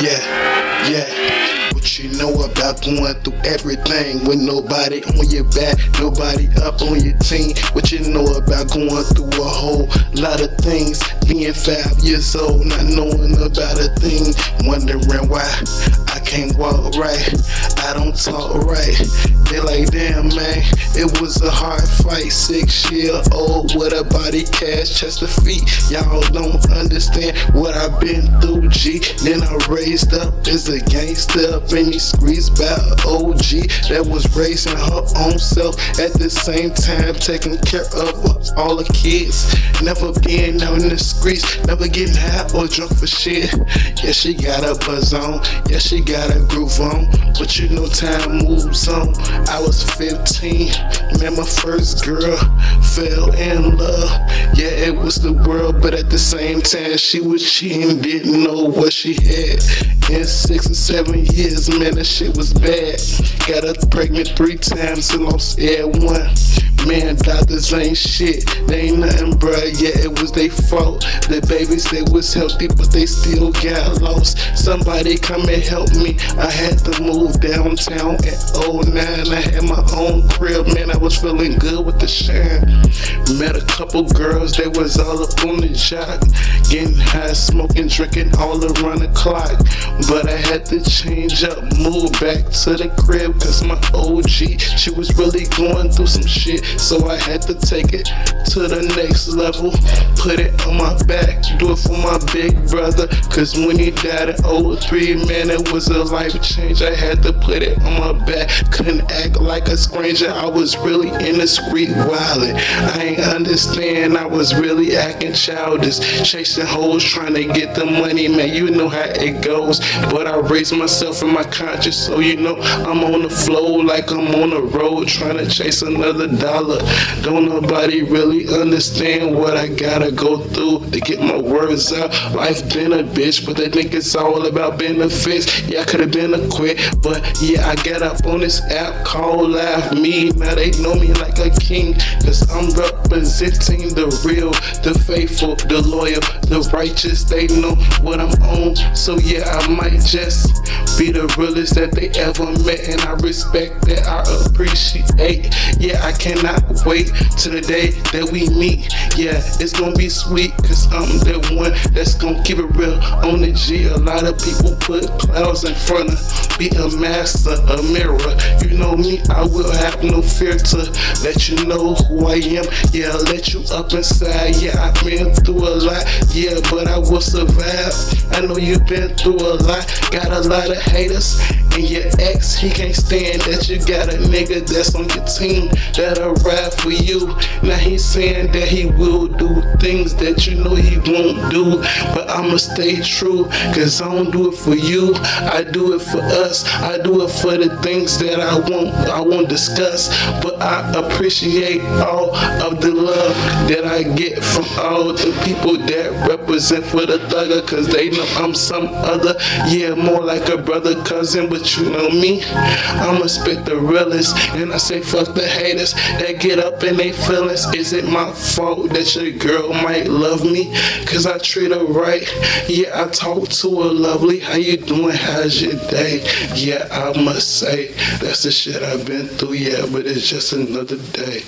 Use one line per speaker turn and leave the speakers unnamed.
Yeah. Yeah. What you know about going through everything with nobody on your back, nobody up on your team? What you know about going through a whole lot of things? Being five years old, not knowing about a thing, wondering why I can't walk right, I don't talk right. They like, damn man, it was a hard fight. Six year old with a body cast, chest to feet. Y'all don't understand what I've been through, G. Then I raised up as a gangster up in these streets by OG that was raising her own self at the same time taking care of all the kids. Never being out in the streets, never getting high or drunk for shit. Yeah, she got a buzz on, yeah, she got a groove on, you know time moves on. I was 15, met my first girl, fell in love. Yeah, it was the world, but at the same time, she was cheating, didn't know what she had. In six or seven years, man, that shit was bad. Got her pregnant three times and lost air one. Man, doctors ain't shit. They ain't nothing, bruh. Yeah, it was their fault. The babies, they was healthy, but they still got lost. Somebody come and help me. I had to move downtown at 09. I had my own crib, man. I was feeling good with the shine. Met a couple girls, they was all up on the job. Getting high, smoking, drinking all around the clock. But I had to change up, move back to the crib, cause my OG, she was really going through some shit. So I had to take it to the next level. Put it on my back, for my big brother. Cause when he died in 03, man, it was a life change. I had to put it on my back. Couldn't act like a stranger. I was really in the street wildin'. I ain't understand, I was really acting childish. Chasing hoes, trying to get the money, man. You know how it goes. But I raised myself in my conscience, so you know I'm on the flow like I'm on the road, trying to chase another dollar. Don't nobody really understand what I gotta go through to get my words out. Life been a bitch, but they think it's all about benefits. Yeah, I could have been a quit, but yeah, I got up on this app called Laugh Me. Now they know me like a king, cause I'm representing the real, the faithful, the loyal, the righteous. They know what I'm on, so yeah, I might just be the realest that they ever met, and I respect that. I appreciate. Yeah, I cannot wait to the day that we meet. Yeah, it's gonna be sweet, cause I'm the that's gonna keep it real on the G. A lot of people put clouds in front of be a master, a mirror. You know me, I will have no fear to let you know who I am. Yeah, I let you up inside. Yeah, I've been through a lot. Yeah, but I will survive. I know you've been through a lot. Got a lot of haters. And your ex, he can't stand that you got a nigga that's on your team that'll ride for you. Now he's saying that he will do things that you know he won't do. But I'ma stay true, cause I don't do it for you. I do it for us. I do it for the things that I won't I won't discuss. But I appreciate all of the love that I get from all the people that represent for the Thugga, cause they know I'm some other, yeah, more like a brother, cousin, but you know me. I'ma spit the realest, and I say fuck the haters that get up in their feelings. Is it my fault that your girl might love me? Cause I treat her right. Yeah, I talk to her lovely. How you doing? How's your day? Yeah, I must say that's the shit I've been through. Yeah, but it's just another day.